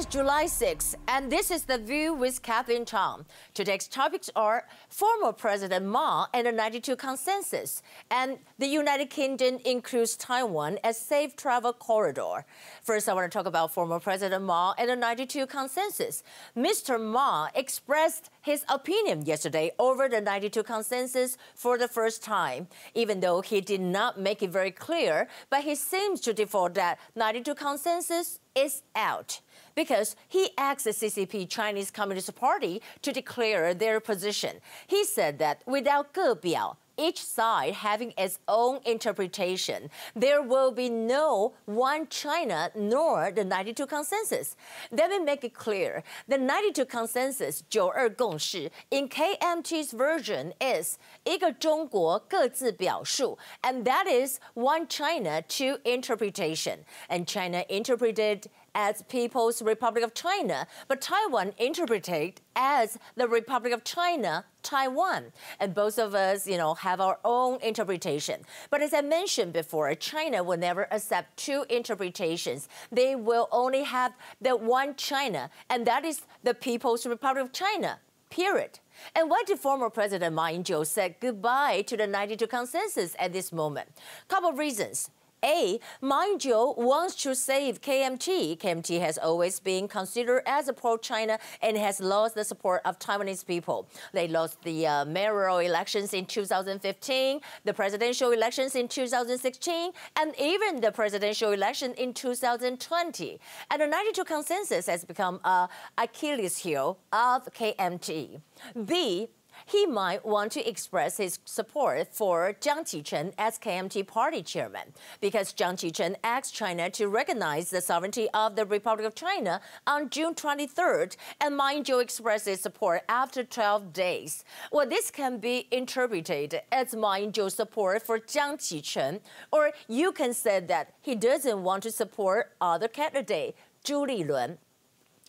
It's July 6, and this is The View with Kathleen Tom. Today's topics are former President Ma and the 92 Consensus, and the United Kingdom includes Taiwan as safe travel corridor. First, I want to talk about former President Ma and the 92 Consensus. Mr. Ma expressed his opinion yesterday over the 92 Consensus for the first time, even though he did not make it very clear, but he seems to default that 92 Consensus is out because he asked the CCP Chinese Communist Party to declare their position. He said that without Gebiao, each side having its own interpretation. There will be no one China nor the 92 consensus. Let me make it clear. The 92 consensus, 九二共识, in KMT's version is 一个中国各自表述, and that is one China, two interpretation. And China interpreted as People's Republic of China, but Taiwan interpreted as the Republic of China, Taiwan. And both of us, you know, have our own interpretation. But as I mentioned before, China will never accept two interpretations. They will only have the one China, and that is the People's Republic of China, period. And why did former President Ma Ying-jeou say goodbye to the 92 consensus at this moment? Couple of reasons. A, Ma Ying-jeou wants to save KMT. KMT has always been considered as a pro-China and has lost the support of Taiwanese people. They lost the uh, mayoral elections in 2015, the presidential elections in 2016, and even the presidential election in 2020. And the 92 consensus has become a Achilles heel of KMT. B, he might want to express his support for Jiang Qichen as KMT party chairman, because Jiang Qichen asked China to recognize the sovereignty of the Republic of China on June 23rd, and Ma Ying-jeou expressed his support after 12 days. Well, this can be interpreted as Ma Ying-jeou's support for Jiang Qichen, or you can say that he doesn't want to support other candidate, Zhu Lilun.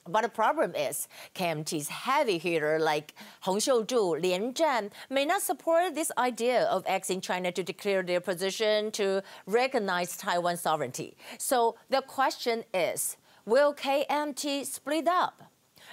But the problem is, KMT's heavy hitter like Hong Xiuzhu, Lian Zhan may not support this idea of asking China to declare their position to recognize Taiwan's sovereignty. So the question is, will KMT split up?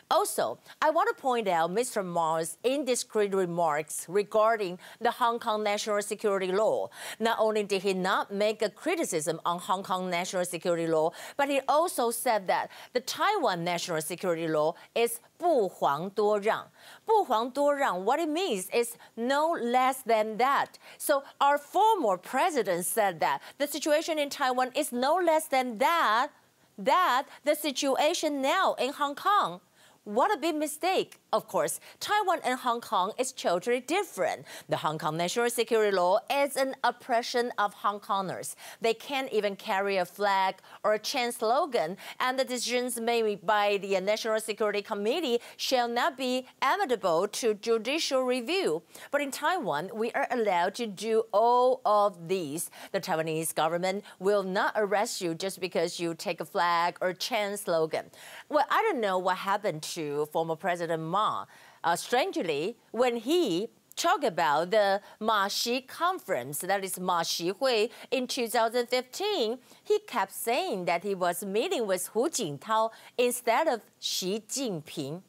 Also, I want to point out Mr. Ma's indiscreet remarks regarding the Hong Kong national security law. Not only did he not make a criticism on Hong Kong national security law, but he also said that the Taiwan national security law is 不遑多让.不遑多让, what it means is no less than that. So our former president said that the situation in Taiwan is no less than that, that the situation now in Hong Kong. what a big mistake. Of course, Taiwan and Hong Kong is totally different. The Hong Kong national security law is an oppression of Hong Kongers. They can't even carry a flag or a chant slogan, and the decisions made by the National Security Committee shall not be amenable to judicial review. But in Taiwan, we are allowed to do all of these. The Taiwanese government will not arrest you just because you take a flag or chant slogan. Well, I don't know what happened to former President Ma. Uh, strangely, when he talked about the Ma Xi conference, that is Ma Hui, in 2015, he kept saying that he was meeting with Hu Jintao instead of Xi Jinping.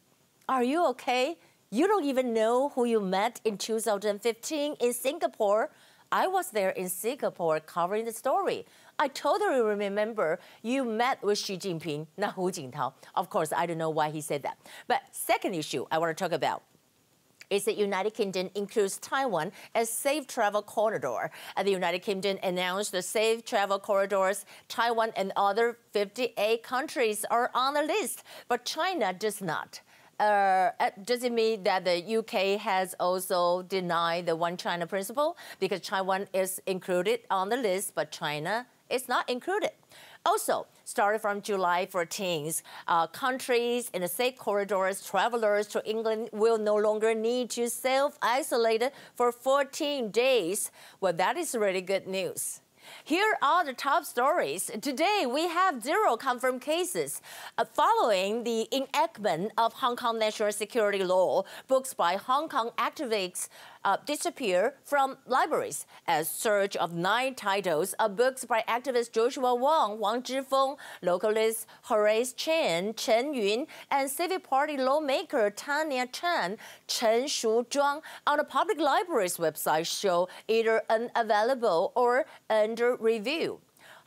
Are you okay? You don't even know who you met in 2015 in Singapore. I was there in Singapore covering the story. I totally remember you met with Xi Jinping, not Hu Jintao. Of course, I don't know why he said that. But second issue I want to talk about is the United Kingdom includes Taiwan as safe travel corridor. And the United Kingdom announced the safe travel corridors. Taiwan and other 58 countries are on the list, but China does not. Uh, uh does it mean that the UK has also denied the one China principle because Taiwan is included on the list, but China is not included. Also, starting from July 14th, uh, countries in the safe corridors, travelers to England will no longer need to self-isolate for 14 days. Well, that is really good news. Here are the top stories. Today, we have zero confirmed cases. Uh, following the enactment of Hong Kong national security law, books by Hong Kong activists uh, disappear from libraries. A surge of nine titles of books by activist Joshua Wong, Huang Zhifeng, localist Horace Chan, Chen Yun, and civic party lawmaker Tanya Chan, Chen Shuzhuang on the public library's website show either unavailable or under review.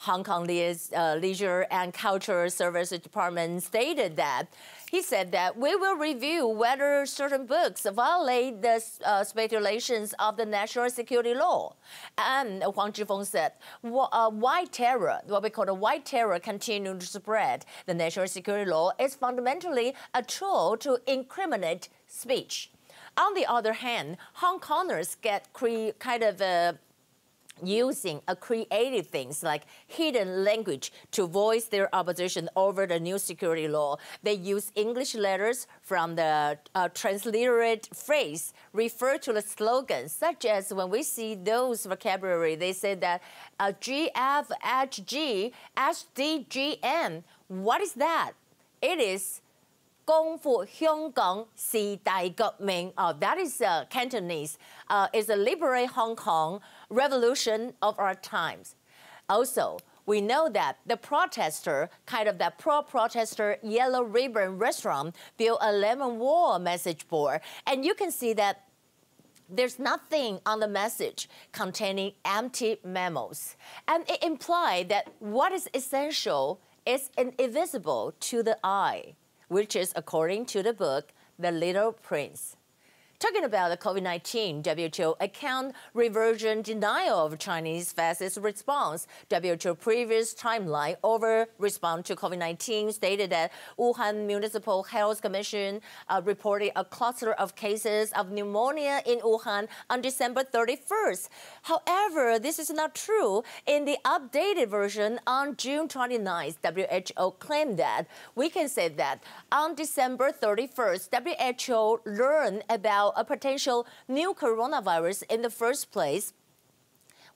Hong Kong uh, Leisure and Culture Services Department stated that he said that we will review whether certain books violate the uh, stipulations of the national security law. And Huang Zhifeng said, uh, white terror, what we call the white terror, continued to spread. The national security law is fundamentally a tool to incriminate speech. On the other hand, Hong Kongers get kind of uh, using a creative things like hidden language to voice their opposition over the new security law. They use English letters from the uh, transliterated phrase refer to the slogan, such as when we see those vocabulary, they say that uh, GFHG, SDGM. What is that? It is 光復香港時代革命。Oh, that is uh, Cantonese. Uh, it's a liberate Hong Kong revolution of our times. Also, we know that the protester, kind of that pro-protester yellow ribbon restaurant, built a lemon wall message board, and you can see that there's nothing on the message containing empty memos, and it implied that what is essential is invisible to the eye which is, according to the book, The Little Prince. Talking about the COVID-19, WHO account reversion denial of Chinese fascist response. WHO previous timeline over response to COVID-19 stated that Wuhan Municipal Health Commission uh, reported a cluster of cases of pneumonia in Wuhan on December 31st. However, this is not true. In the updated version on June 29th, WHO claimed that we can say that on December 31st, WHO learned about a potential new coronavirus in the first place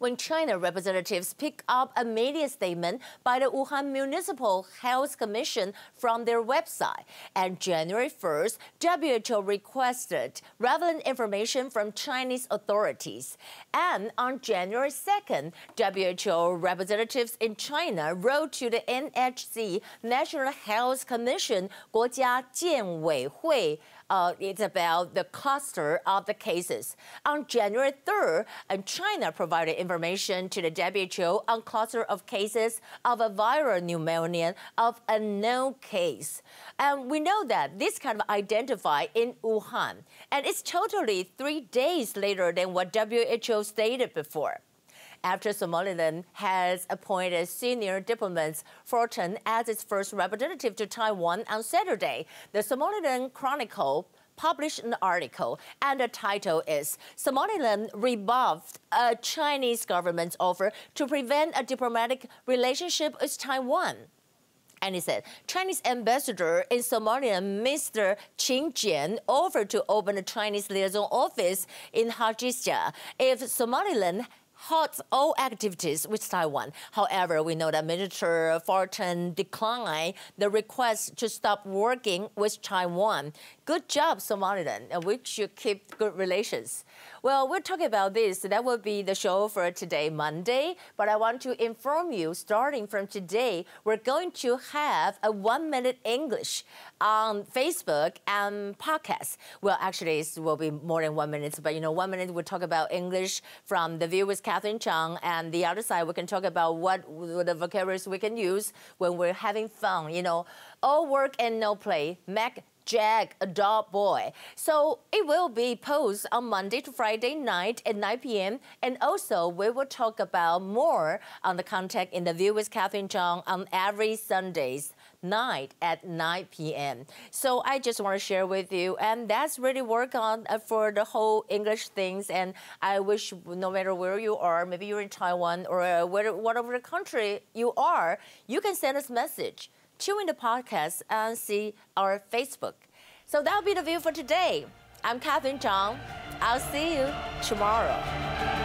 when China representatives picked up a media statement by the Wuhan Municipal Health Commission from their website. And January 1st, WHO requested relevant information from Chinese authorities. And on January 2nd, WHO representatives in China wrote to the NHC National Health Commission 国家健委会 uh, it's about the cluster of the cases. On January 3rd, China provided information to the WHO on cluster of cases of a viral pneumonia of a known case. And we know that this kind of identified in Wuhan. And it's totally three days later than what WHO stated before after Somaliland has appointed senior diplomats Fulton as its first representative to Taiwan on Saturday. The Somaliland Chronicle published an article, and the title is Somaliland rebuffed a Chinese government's offer to prevent a diplomatic relationship with Taiwan. And he said, Chinese ambassador in Somalia, Mr. Qin Jian, offered to open a Chinese liaison office in Hargeisa if Somaliland halts all activities with Taiwan. However, we know that Minister Fulton declined the request to stop working with Taiwan. Good job, Somaliland, and we should keep good relations. Well, we're talking about this. That will be the show for today, Monday. But I want to inform you, starting from today, we're going to have a one-minute English on Facebook and podcast. Well, actually, it will be more than one minute, but you know, one minute we'll talk about English from the view with Catherine Chang, and the other side we can talk about what the vocabularies we can use when we're having fun. You know, all work and no play. Mac Jack, a dog boy. So it will be posted on Monday to Friday night at 9 p.m. And also, we will talk about more on the contact in the view with Catherine Chang on every Sundays night at 9 p.m. So I just want to share with you, and that's really work on uh, for the whole English things. And I wish no matter where you are, maybe you're in Taiwan or uh, whatever country you are, you can send us message tune in the podcast and see our Facebook. So that'll be the view for today. I'm Catherine Chang. I'll see you tomorrow.